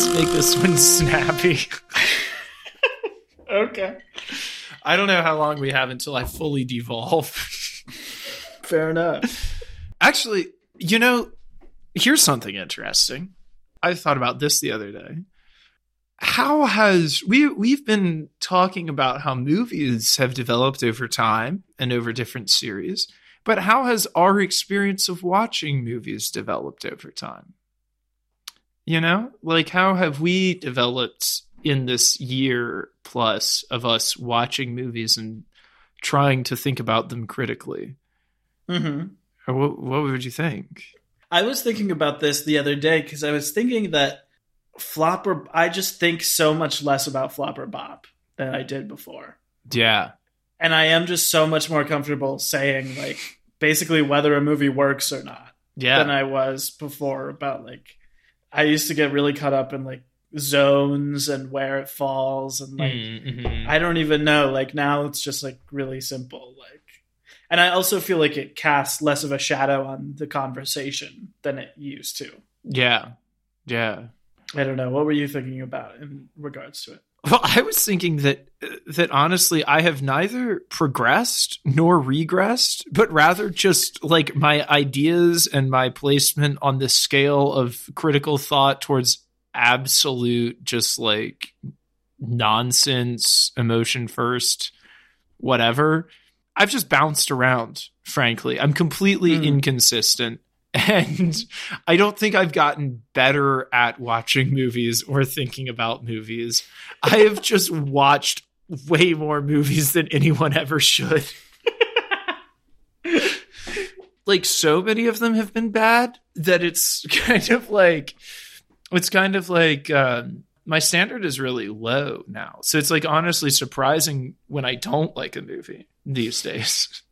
Let's make this one snappy. Okay. I don't know how long we have until I fully devolve. Fair enough. Actually, you know, here's something interesting. I thought about this the other day. How has we we've been talking about how movies have developed over time and over different series, but how has our experience of watching movies developed over time? You know, like how have we developed in this year plus of us watching movies and trying to think about them critically? hmm what, what would you think? I was thinking about this the other day because I was thinking that Flopper, I just think so much less about Flopper Bop than I did before. Yeah. And I am just so much more comfortable saying, like, basically whether a movie works or not Yeah. than I was before about, like, I used to get really caught up in, like, zones and where it falls and, like, Mhm. I don't even know. Like now it's just like really simple. Like and I also feel like it casts less of a shadow on the conversation than it used to. yeah. Yeah. I don't know. What were you thinking about in regards to it? Well, I was thinking that that honestly, I have neither progressed nor regressed, but rather just like my ideas and my placement on the scale of critical thought towards absolute, just like nonsense, emotion first, whatever. I've just bounced around. Frankly, I'm completely Hmm. inconsistent. And I don't think I've gotten better at watching movies or thinking about movies. I have just watched way more movies than anyone ever should. like so many of them have been bad that it's kind of like it's kind of like um, my standard is really low now. So it's like honestly surprising when I don't like a movie these days.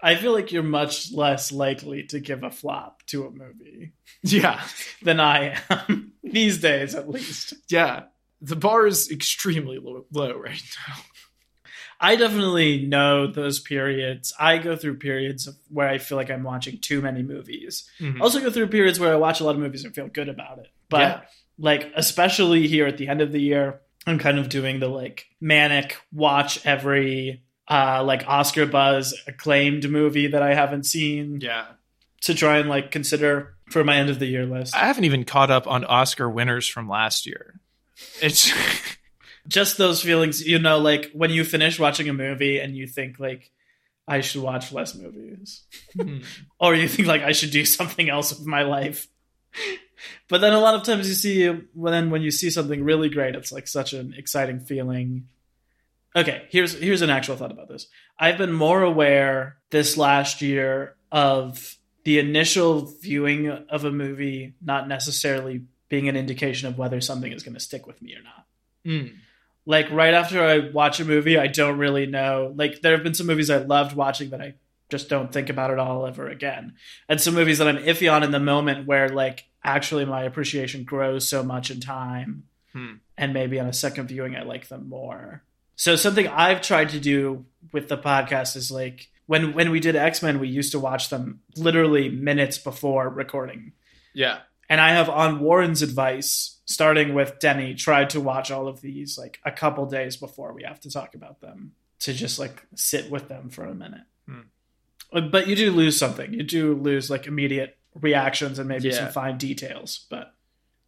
I feel like you're much less likely to give a flop to a movie Yeah. than I am these days, at least. Yeah. The bar is extremely low, low right now. I definitely know those periods. I go through periods of where I feel like I'm watching too many movies. Mhm. I also go through periods where I watch a lot of movies and feel good about it. But Yeah. like especially here at the end of the year, I'm kind of doing the like manic watch every uh like Oscar buzz acclaimed movie that I haven't seen Yeah. to try and like consider for my end of the year list. I haven't even caught up on Oscar winners from last year. It's Just those feelings, you know, like when you finish watching a movie and you think like I should watch less movies. or you think like I should do something else with my life. But then a lot of times you see when then when you see something really great, it's like such an exciting feeling. Okay, here's here's an actual thought about this. I've been more aware this last year of the initial viewing of a movie not necessarily being an indication of whether something is going to stick with me or not Mm. like right after I watch a movie, I don't really know. Like there have been some movies I loved watching that I just don't think about it all ever again, and some movies that I'm iffy on in the moment where like actually my appreciation grows so much in time, Hmm. and maybe on a second viewing I like them more. So something I've tried to do with the podcast is like when when we did X Men, we used to watch them literally minutes before recording Yeah. and I have on Warren's advice, starting with Denny, tried to watch all of these like a couple days before we have to talk about them to just like sit with them for a minute. Hmm. But you do lose something. You do lose like immediate reactions and maybe Yeah. some fine details. But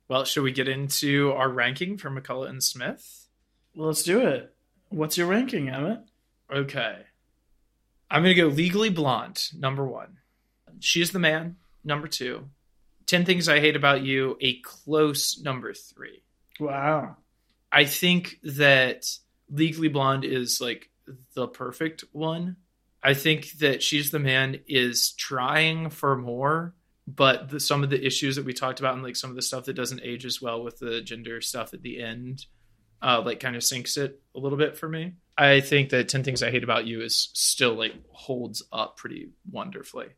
Well, should we get into our ranking for McCullah and Smith? well, let's do it. What's your ranking, Emmett? Okay. I'm going to go Legally Blonde, number one. She's the Man, number two. 10 Things I Hate About You, a close number three. Wow. I think that Legally Blonde is like the perfect one. I think that She's the Man is trying for more, but the, some of the issues that we talked about and like some of the stuff that doesn't age as well with the gender stuff at the end, uh, like kind of sinks it a little bit for me. I think that 10 Things I Hate About You is still like holds up pretty wonderfully.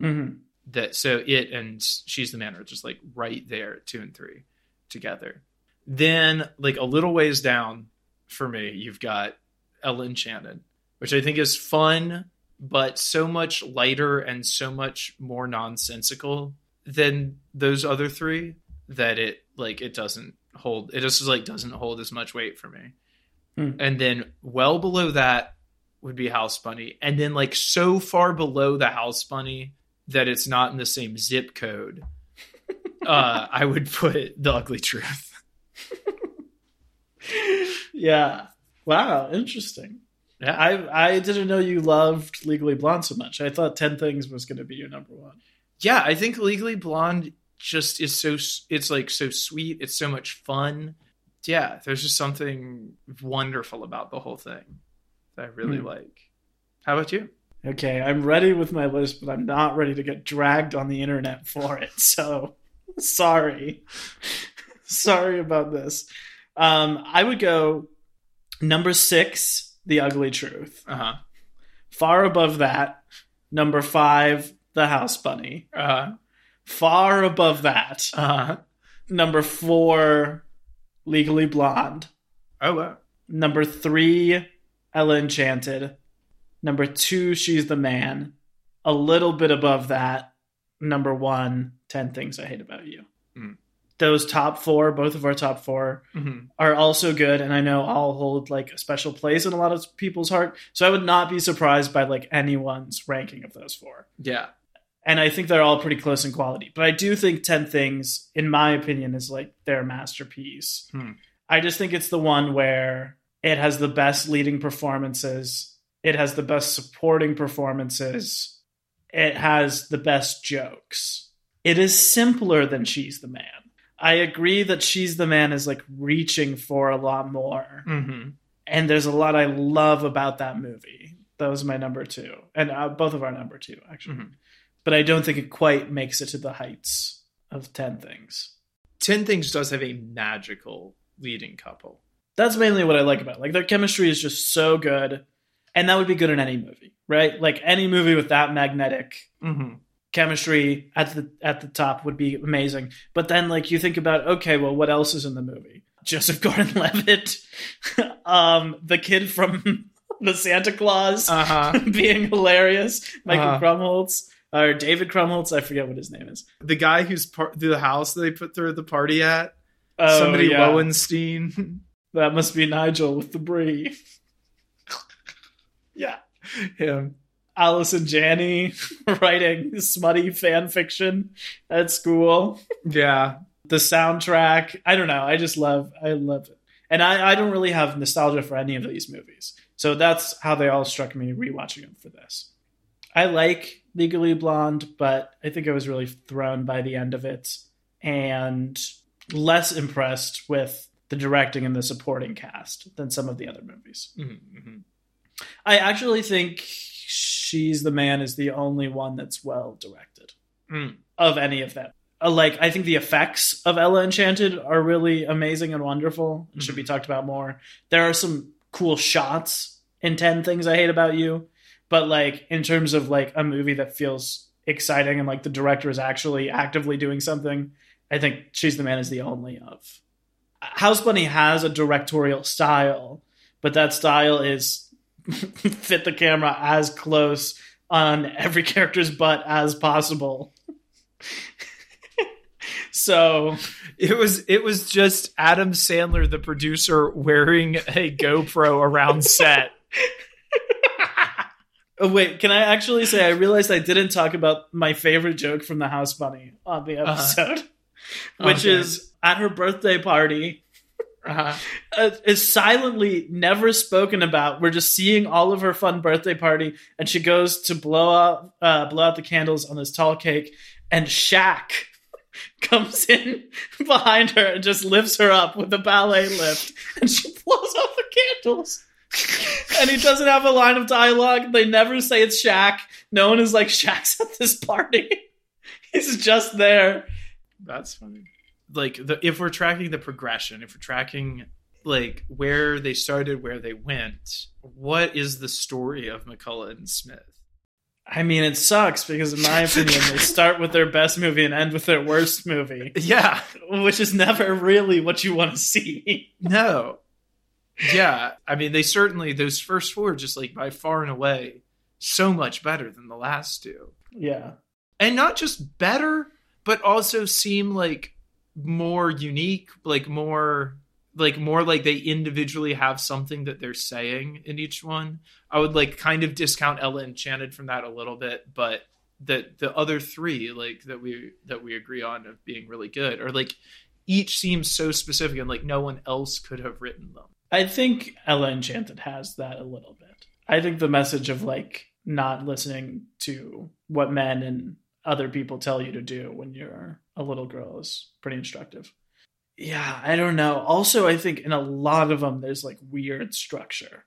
hmm That so it and She's the Man are just like right there, two and three together. Then like a little ways down for me, you've got Ella Enchanted, which I think is fun, but so much lighter and so much more nonsensical than those other three that it like it doesn't hold. It just like doesn't hold as much weight for me. Hmm. And then well below that would be House Bunny, and then like so far below the House Bunny that it's not in the same zip code. uh, I would put the Ugly Truth. yeah. Wow, interesting. Yeah. I I didn't know you loved Legally Blonde so much. I thought Ten Things was going to be your number one. yeah, I think Legally Blonde just is so it's like so sweet. It's so much fun. Yeah, there's just something wonderful about the whole thing that I really Hmm. like. How about you? Okay, I'm ready with my list, but I'm not ready to get dragged on the internet for it. So sorry. sorry about this. Um, I would go number six, The Ugly Truth. Uh huh. Far above that, number five, The House Bunny. Uh Far above that, huh. number four, Legally Blonde. Oh wow. Number three, Ella Enchanted. Number two, She's the Man. A little bit above that, number one, 10 Things I Hate About You. Mm. Those top four, both of our top four, hmm are also good. And I know I'll hold like a special place in a lot of people's heart. So I would not be surprised by like anyone's ranking of those four. Yeah. And I think they're all pretty close in quality. But I do think 10 Things, in my opinion, is like their masterpiece. Hmm. I just think it's the one where it has the best leading performances, it has the best supporting performances, it has the best jokes. It is simpler than She's the Man. I agree that She's the Man is like reaching for a lot more. hmm And there's a lot I love about that movie. That was my number two. And uh, both of our number two, actually Mhm. But I don't think it quite makes it to the heights of 10 things. Ten Things does have a magical leading couple. That's mainly what I like about it. Like their chemistry is just so good. And that would be good in any movie, right? Like any movie with that magnetic Mm-hmm. chemistry at the at the top would be amazing. But then like you think about okay, well what else is in the movie? Joseph Gordon-Levitt, um the kid from the Santa Claus Uh huh. being hilarious, Michael Uh-huh. Krumholtz or David Krumholtz, I forget what his name is. the guy who's part through the house that they put through the party at. Oh, Somebody yeah. Lowenstein. That must be Nigel with the brie. yeah. Him. Allison Janney writing smutty fan fiction at school. Yeah. The soundtrack. I don't know. I just love I love it. And I, I don't really have nostalgia for any of these movies. So that's how they all struck me rewatching them for this. I like Legally Blonde, but I think I was really thrown by the end of it and less impressed with the directing and the supporting cast than some of the other movies. Mm-hmm. I actually think She's the Man is the only one that's well directed Mm. of any of them. Uh, Like, I think the effects of Ella Enchanted are really amazing and wonderful and should be talked about more. There are some cool shots in 10 Things I Hate About You, but like, in terms of like a movie that feels exciting and like the director is actually actively doing something, I think She's the Man is the only of. House Bunny has a directorial style, but that style is fit the camera as close on every character's butt as possible. so It was it was just Adam Sandler, the producer, wearing a GoPro around set. Oh, wait, can I actually say I realized I didn't talk about my favorite joke from the House Bunny on the episode, which Okay. is at her birthday party. Uh-huh. Uh, is silently never spoken about. We're just seeing all of her fun birthday party, and she goes to blow out uh, blow out the candles on this tall cake, and Shaq comes in behind her and just lifts her up with a ballet lift, and she blows out the candles. And he doesn't have a line of dialogue. They never say it's Shaq. No one is like Shaq's at this party. He's just there. That's funny. Like the if we're tracking the progression, if we're tracking like where they started, where they went, what is the story of McCullah and Smith? I mean, it sucks because, in my opinion, they start with their best movie and end with their worst movie, Yeah. which is never really what you want to see. No. Yeah. I mean, they certainly those first four just like by far and away so much better than the last two. Yeah. And not just better, but also seem like more unique, like more like more like they individually have something that they're saying in each one. I would like kind of discount Ella Enchanted from that a little bit, but the the other three like that we that we agree on of being really good or like each seems so specific and like no one else could have written them. I think Ella Enchanted has that a little bit. I think the message of like not listening to what men and other people tell you to do when you're a little girl is pretty instructive. Yeah, I don't know. Also, I think in a lot of them, there's like weird structure.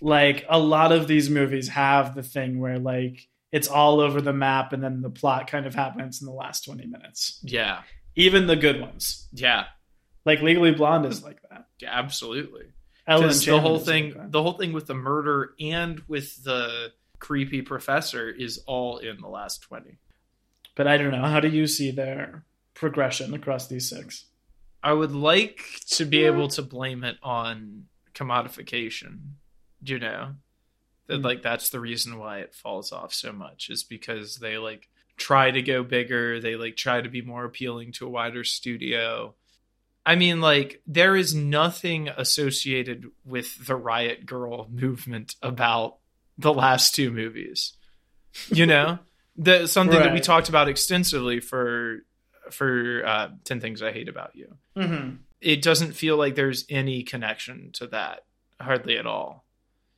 Like a lot of these movies have the thing where like it's all over the map and then the plot kind of happens in the last 20 minutes. Yeah. Even the good ones. Yeah. Like Legally Blonde is like that. Yeah, absolutely. Ellen Because the whole thing like that. the whole thing with the murder and with the creepy professor is all in the last 20. But I don't know. How do you see their progression across these six? I would like to be able to blame it on commodification. You know, that Mm. like that's the reason why it falls off so much is because they like try to go bigger. They like try to be more appealing to a wider studio. I mean, like there is nothing associated with the Riot Grrrl movement about the last two movies. You know, the something that we talked about extensively for for uh, 10 things i hate about you Mm-hmm. it doesn't feel like there's any connection to that hardly at all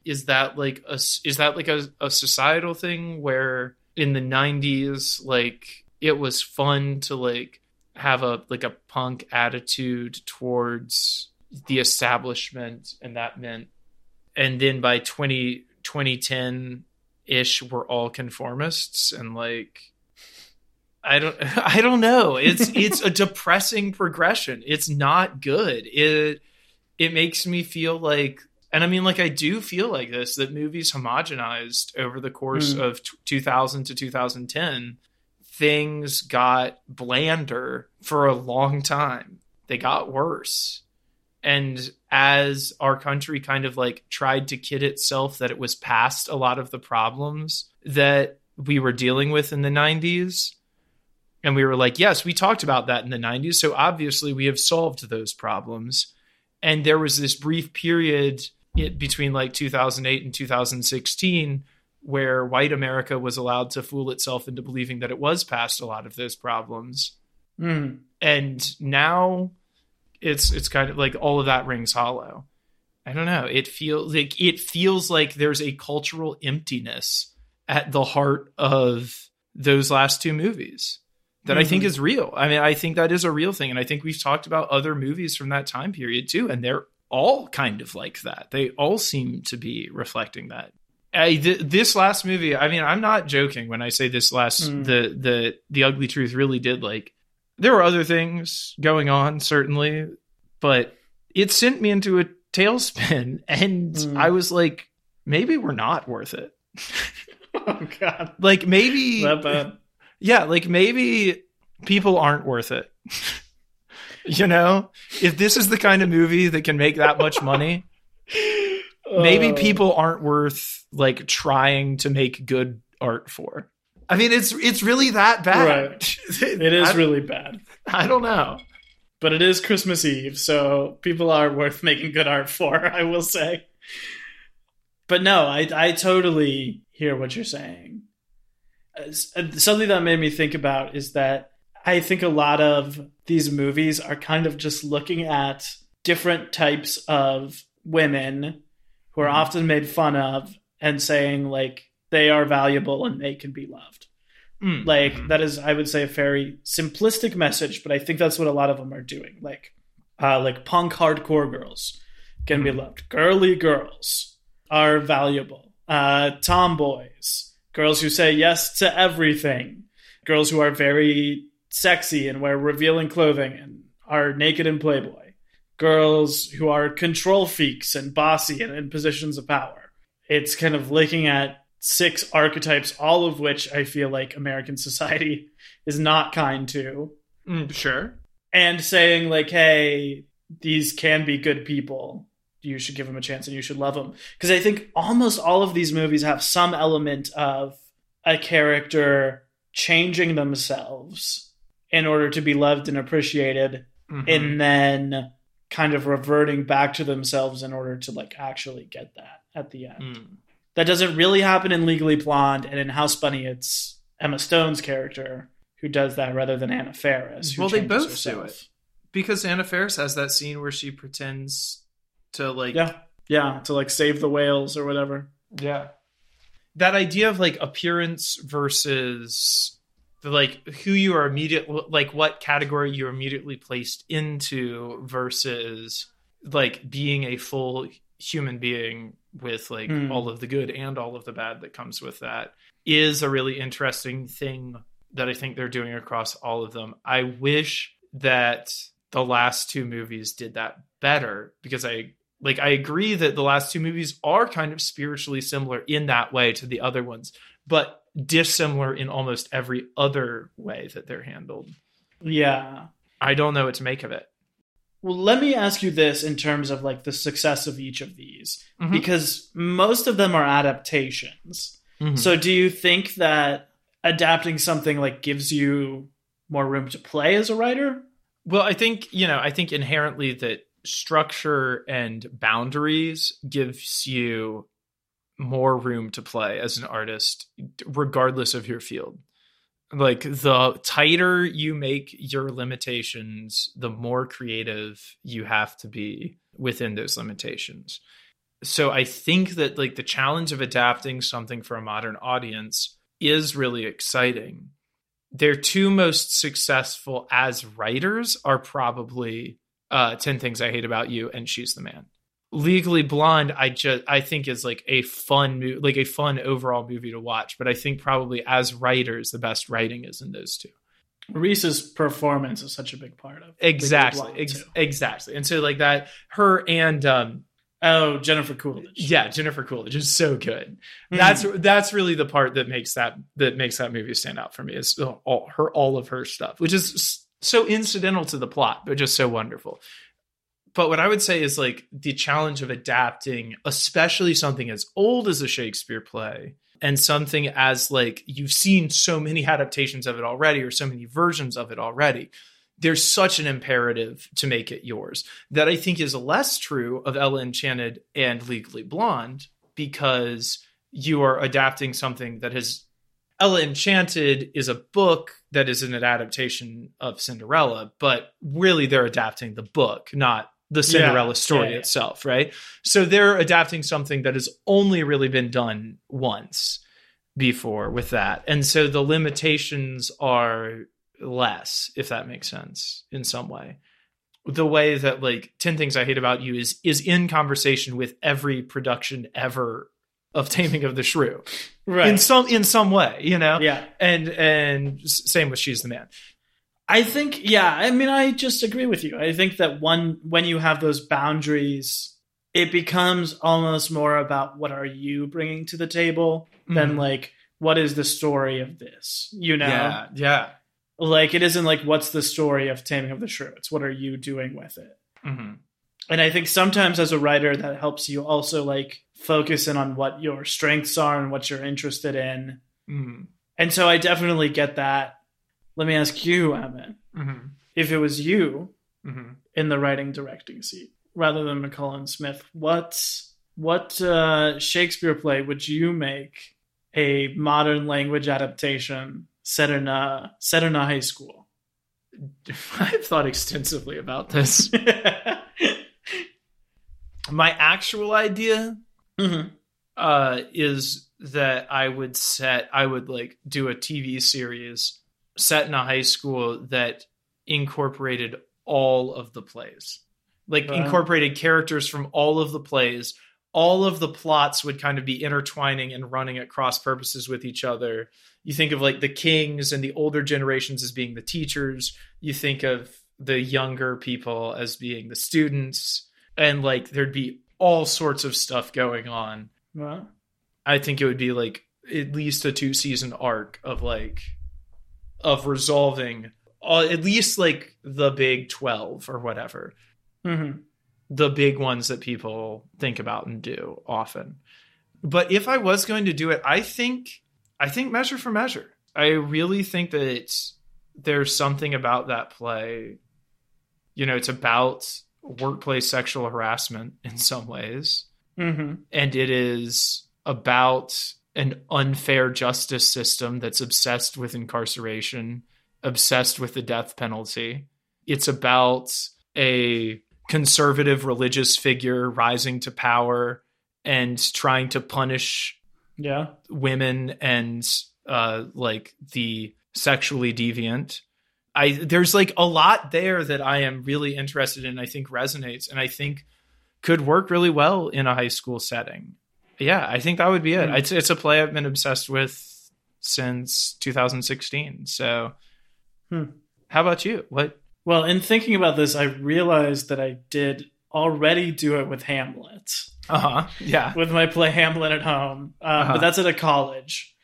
is that like a is that like a, a societal thing where in the 90s like it was fun to like have a like a punk attitude towards the establishment and that meant and then by 20 2010 ish we're all conformists and like I don't I don't know. It's it's a depressing progression. It's not good. It it makes me feel like and I mean like I do feel like this that movies homogenized over the course Mm. of t- 2000 to 2010 things got blander for a long time. They got worse. And as our country kind of like tried to kid itself that it was past a lot of the problems that we were dealing with in the 90s, and we were like, yes, we talked about that in the 90s. So obviously we have solved those problems. And there was this brief period between like 2008 and 2016 where white America was allowed to fool itself into believing that it was past a lot of those problems. Mm. And now it's it's kind of like all of that rings hollow. I don't know. It feels like it feels like there's a cultural emptiness at the heart of those last two movies that I think Mhm. is real. I mean, I think that is a real thing, and I think we've talked about other movies from that time period too, and they're all kind of like that. They all seem to be reflecting that. I, th- this last movie, I mean, I'm not joking when I say this last Mm. the the the ugly truth really did like. There were other things going on, certainly, but it sent me into a tailspin, and Mm. I was like, maybe we're not worth it. Oh God, Like maybe yeah, like maybe people aren't worth it. you know, if this is the kind of movie that can make that much money, maybe Oh. people aren't worth like trying to make good art for. I mean, it's it's really that bad. It is I, really bad. I don't know. But it is Christmas Eve, so people are worth making good art for, I will say. But no, I I totally hear what you're saying. Uh, Something that made me think about is that I think a lot of these movies are kind of just looking at different types of women who are Mhm. often made fun of and saying like they are valuable and they can be loved. Mm. Like Mhm. that is, I would say, a very simplistic message, but I think that's what a lot of them are doing. Like, uh, like punk hardcore girls can be Mhm. loved. Girly girls are valuable. Uh, tomboys, girls who say yes to everything. Girls who are very sexy and wear revealing clothing and are naked in Playboy. Girls who are control freaks and bossy and in positions of power. It's kind of looking at six archetypes, all of which I feel like American society is not kind to, Mm, sure. and saying, like, hey, these can be good people. You should give them a chance and you should love them. Because I think almost all of these movies have some element of a character changing themselves in order to be loved and appreciated Mhm. and then kind of reverting back to themselves in order to like actually get that at the end. Mm. That doesn't really happen in Legally Blonde and in House Bunny it's Emma Stone's character who does that rather than Anna Faris. who Well, they changes both do it. because Anna Faris has that scene where she pretends to like Yeah. Yeah, to like save the whales or whatever. Yeah. That idea of like appearance versus the, like who you are immediate like what category you're immediately placed into versus like being a full human being with like Hmm. all of the good and all of the bad that comes with that is a really interesting thing that I think they're doing across all of them. I wish that the last two movies did that better because I like I agree that the last two movies are kind of spiritually similar in that way to the other ones, but dissimilar in almost every other way that they're handled. Yeah. I don't know what to make of it. Well, let me ask you this in terms of like the success of each of these Mhm. because most of them are adaptations. Mhm. So do you think that adapting something like gives you more room to play as a writer? Well, I think, you know, I think inherently that structure and boundaries gives you more room to play as an artist regardless of your field. Like the tighter you make your limitations, the more creative you have to be within those limitations. So I think that like the challenge of adapting something for a modern audience is really exciting their two most successful as writers are probably uh 10 things i hate about you and she's the man legally blonde i just i think is like a fun movie, like a fun overall movie to watch but i think probably as writers the best writing is in those two. Reese's performance is such a big part of exactly ex- exactly. And so like that her and um Oh, Jennifer Coolidge. yeah jennifer coolidge is so good. Mhm. that's that's really the part that makes that that makes that movie stand out for me is all her all of her stuff which is so incidental to the plot but just so wonderful but what i would say is like the challenge of adapting especially something as old as a shakespeare play and something as like you've seen so many adaptations of it already or so many versions of it already there's such an imperative to make it yours. That i think is less true of ella enchanted and legally blonde because you are adapting something that has Ella Enchanted is a book that is an adaptation of Cinderella, but really they're adapting the book, not the Cinderella Yeah, story yeah, itself, right? So they're adapting something that has only really been done once before with that. And so the limitations are less, if that makes sense in some way. The way that like 10 things I hate about you is is in conversation with every production ever of Taming of the Shrew Right. in some in some way, you know. yeah. And and same with She's the Man. I think, yeah, I mean, I just agree with you. I think that one, when you have those boundaries, it becomes almost more about what are you bringing to the table than Mhm. like, what is the story of this? You know? Yeah, yeah. Like, it isn't like, what's the story of Taming of the Shrew? It's what are you doing with it? hmm And I think sometimes as a writer, that helps you also like focus in on what your strengths are and what you're interested in. hmm And so I definitely get that. Let me ask you, Emmett, hmm if it was you hmm in the writing directing seat rather than McCullen Smith, what what uh, Shakespeare play would you make a modern language adaptation set in a set in a high school? I've thought extensively about this. My actual idea Mhm. uh, is that I would set, I would like do a TV series set in a high school that incorporated all of the plays, like incorporated characters from all of the plays. All of the plots would kind of be intertwining and running at cross purposes with each other. You think of like the kings and the older generations as being the teachers. You think of the younger people as being the students. And like there'd be all sorts of stuff going on. I think it would be like at least a two season arc of like of resolving uh, at least like the big 12 or whatever mhm. the big ones that people think about and do often but if i was going to do it i think i think measure for measure i really think that it's there's something about that play. You know, it's about workplace sexual harassment in some ways, Mm-hmm. and it is about an unfair justice system that's obsessed with incarceration, obsessed with the death penalty. It's about a conservative religious figure rising to power and trying to punish Yeah. women and uh like the sexually deviant i there's like a lot there that i am really interested in i think resonates and i think could work really well in a high school setting yeah i think that would be it Hmm. it's, it's a play i've been obsessed with since 2016 so Hmm. how about you what Well, in thinking about this, I realized that I did already do it with Hamlet, uh-huh yeah with my play Hamlet at home, uh, Uh-huh. but that's at a college.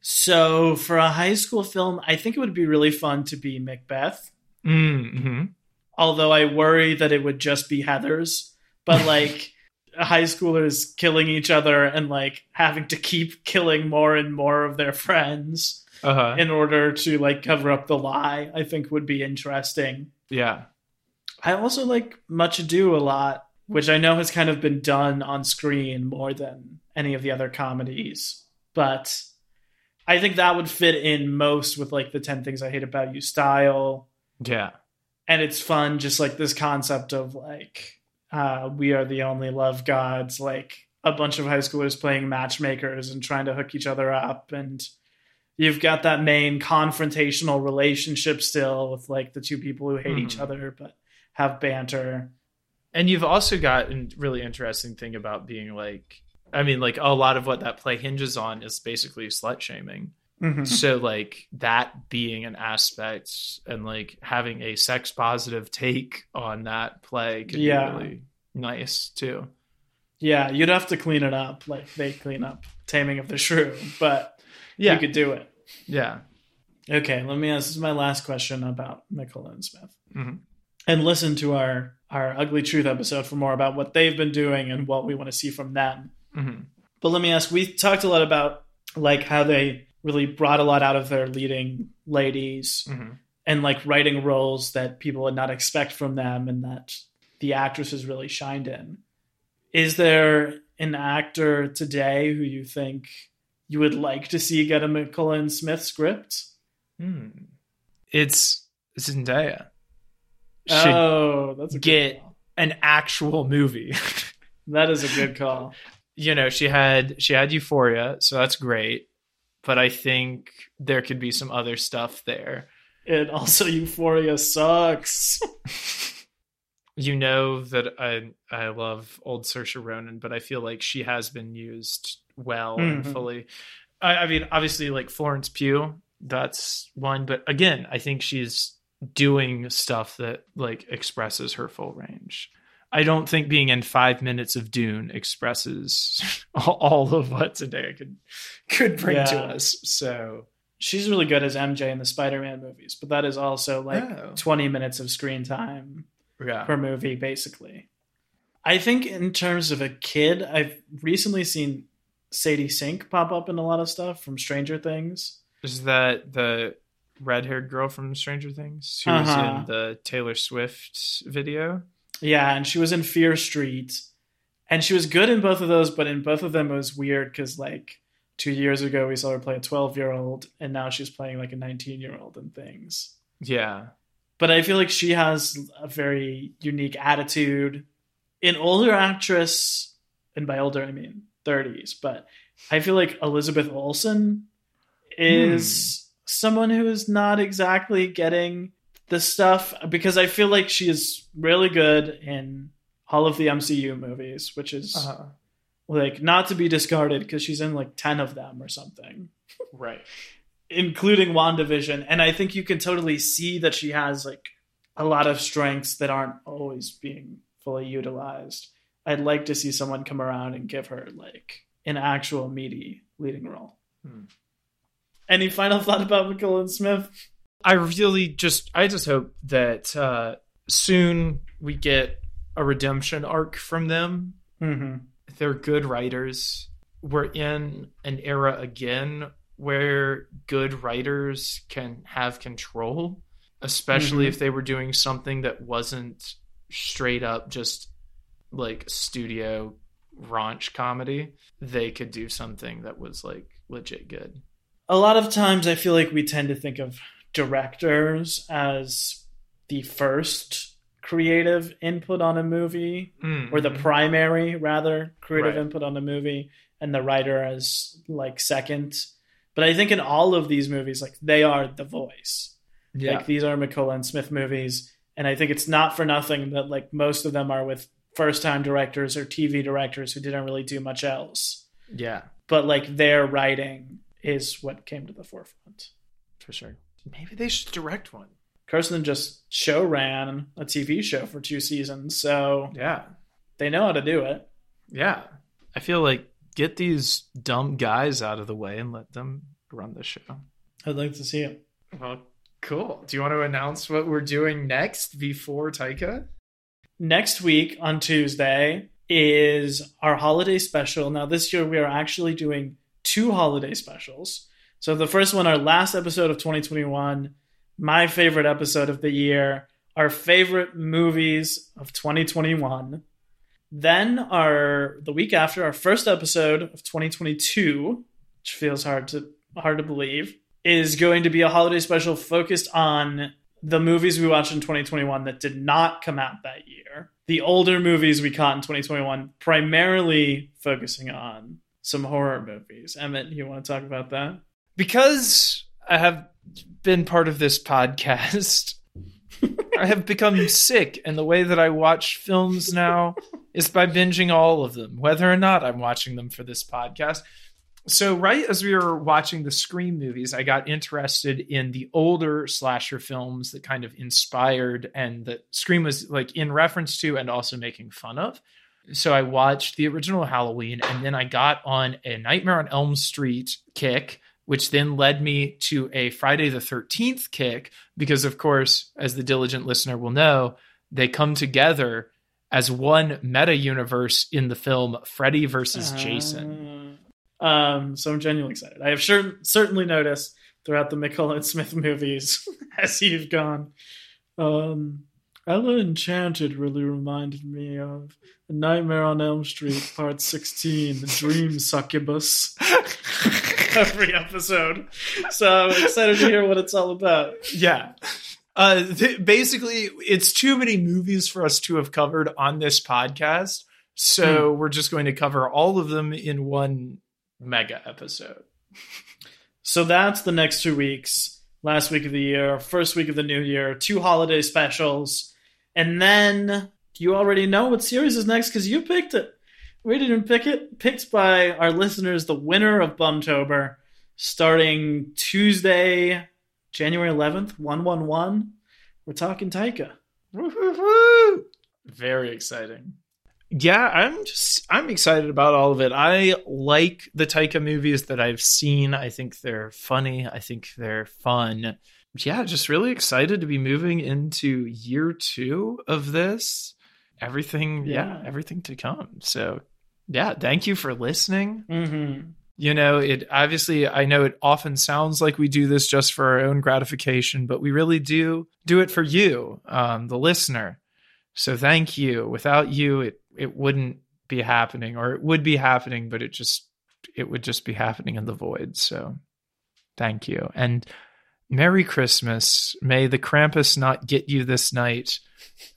So for a high school film, I think it would be really fun to be Macbeth. mm-hmm. Although I worry that it would just be Heathers, but like high schoolers killing each other and like having to keep killing more and more of their friends uh-huh in order to like cover up the lie, I think would be interesting. yeah I also like Much Ado a lot, which I know has kind of been done on screen more than any of the other comedies. But I think that would fit in most with like the 10 Things I Hate About You style. yeah And it's fun, just like this concept of like, uh, we are the only love gods, like a bunch of high schoolers playing matchmakers and trying to hook each other up. And you've got that main confrontational relationship still with like the two people who hate each Mhm. other, but have banter. And you've also got a really interesting thing about being like, I mean, like a lot of what that play hinges on is basically slut shaming. Mm-hmm. so like that being an aspect and like having a sex positive take on that play could Yeah. be really nice too. Yeah, you'd have to clean it up like they clean up Taming of the Shrew, but Yeah. you could do it. Yeah. Okay, let me ask. This is my last question about Nicole and Smith. Mhm. And listen to our our Ugly Truth episode for more about what they've been doing and what we want to see from them. hmm But let me ask. We talked a lot about like how they really brought a lot out of their leading ladies hmm and like writing roles that people would not expect from them and that the actresses really shined in. Is there an actor today who you think you would like to see get a McCullen Smith script? Hmm. It's Zendaya. Should oh, that's a good get- call. an actual movie. That is a good call. you know, she had she had Euphoria, so that's great. But I think there could be some other stuff there. And also Euphoria sucks. you know that I I love old Saoirse Ronan, but I feel like she has been used well and Mhm. fully. I, I mean, obviously, like Florence Pugh, that's one, but again, I think she's doing stuff that like expresses her full range. I don't think being in five minutes of Dune expresses all of what today could could bring to us. So She's really good as MJ in the Spider-Man movies, but that is also like Oh. 20 minutes of screen time yeah, per movie, basically. I think in terms of a kid, I've recently seen Sadie Sink pop up in a lot of stuff from Stranger Things. Is that the red haired girl from Stranger Things who was Uh-huh. in the Taylor Swift video? Yeah, and she was in Fear Street, and she was good in both of those, but in both of them it was weird because like two years ago we saw her play a 12 year old, and now she's playing like a 19 year old in things. Yeah. but I feel like she has a very unique attitude. An older actress, and by older I mean 30s, but I feel like Elizabeth Olsen is hmm. someone who is not exactly getting the stuff because I feel like she is really good in all of the MCU movies, which is Uh-huh. like not to be discarded because she's in like 10 of them or something Right. including WandaVision. And I think you can totally see that she has like a lot of strengths that aren't always being fully utilized. I'd like to see someone come around and give her like an actual meaty leading role. Hmm. Any final thought about McKillen Smith? I really just I just hope that uh soon we get a redemption arc from them. Mm-hmm. They're good writers. We're in an era again where good writers can have control, especially Mhm. if they were doing something that wasn't straight up just like studio raunch comedy. They could do something that was like legit good. a lot of times I feel like we tend to think of directors as the first creative input on a movie or the primary rather creative Mm-hmm. Right. input on a movie and the writer as like second but i think in all of these movies like they are the voice yeah. like these are mccullah and smith movies and i think it's not for nothing that like most of them are with first time directors or tv directors who didn't really do much else yeah, but like their writing is what came to the forefront for sure. Maybe they should direct one. kirsten just show ran a tv show for two seasons so Yeah. they know how to do it Yeah. I feel like get these dumb guys out of the way and let them run the show. i'd like to see it Well, cool. Do you want to announce what we're doing next before Taika? next week on Tuesday is our holiday special. Now, this year we are actually doing two holiday specials. So, the first one, our last episode of 2021, my favorite episode of the year, our favorite movies of 2021. Then, our the week after, our first episode of 2022, which feels hard to hard to believe, is going to be a holiday special focused on the movies we watched in 2021 that did not come out that year. The older movies we caught in 2021, primarily focusing on some horror movies. Emmett, you want to talk about that? Because I have been part of this podcast, I have become sick, and the way that I watch films now is by binging all of them, whether or not I'm watching them for this podcast. So, right as we were watching the Scream movies, I got interested in the older slasher films that kind of inspired and that Scream was like in reference to and also making fun of. So, I watched the original Halloween and then I got on a Nightmare on Elm Street kick, which then led me to a Friday the 13th kick, because, of course, as the diligent listener will know, they come together as one meta universe in the film Freddy versus Jason. Uh, um, so I'm genuinely excited. I have sure, certainly noticed throughout the McCullah and Smith movies as you've gone. Um, Ella Enchanted really reminded me of Nightmare on Elm Street Part 16, The Dream Succubus. Every episode. So I'm excited to hear what it's all about. Yeah. Uh, th- basically, it's too many movies for us to have covered on this podcast. So we're just going to cover all of them in one mega episode. So that's the next two weeks. Last week of the year, first week of the new year, two holiday specials. And then you already know what series is next because you picked it. We didn't pick it. Picked by our listeners, the winner of Bumtober, starting Tuesday, January 11th, 111. We're talking Taika. Woo-hoo-hoo. Very exciting. Yeah, I'm just I'm excited about all of it. I like the Taika movies that I've seen. I think they're funny. I think they're fun. Yeah, just really excited to be moving into year 2 of this. Everything, yeah, Yeah. everything to come. So, yeah, thank you for listening. Mm-hmm. You know, it obviously, I know it often sounds like we do this just for our own gratification, but we really do do it for you, um, the listener. So thank you. Without you, it, it wouldn't be happening, or it would be happening, but it just, it would just be happening in the void. So thank you. And Merry Christmas. May the Krampus not get you this night.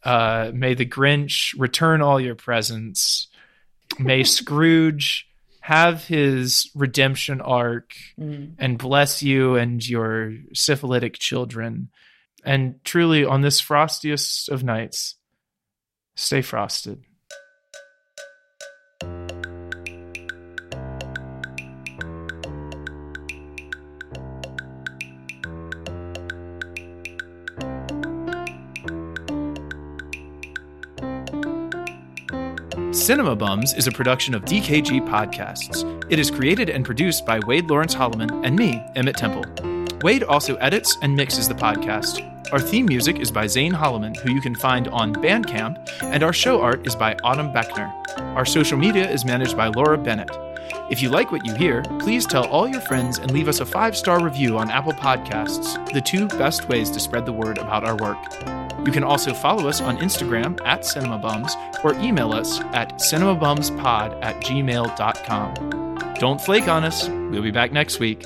Uh, may the Grinch return all your presents. May Scrooge have his redemption arc Mm. and bless you and your syphilitic children. And truly, on this frostiest of nights, stay frosted. Cinema Bums is a production of DKG Podcasts. It is created and produced by Wade Lawrence Holloman and me, Emmett Temple. Wade also edits and mixes the podcast. Our theme music is by Zane Holloman, who you can find on Bandcamp, and our show art is by Autumn Beckner. Our social media is managed by Laura Bennett. If you like what you hear, please tell all your friends and leave us a five star review on Apple Podcasts, the two best ways to spread the word about our work. You can also follow us on Instagram at CinemaBums or email us at cinemabumspod at gmail.com. Don't flake on us. We'll be back next week.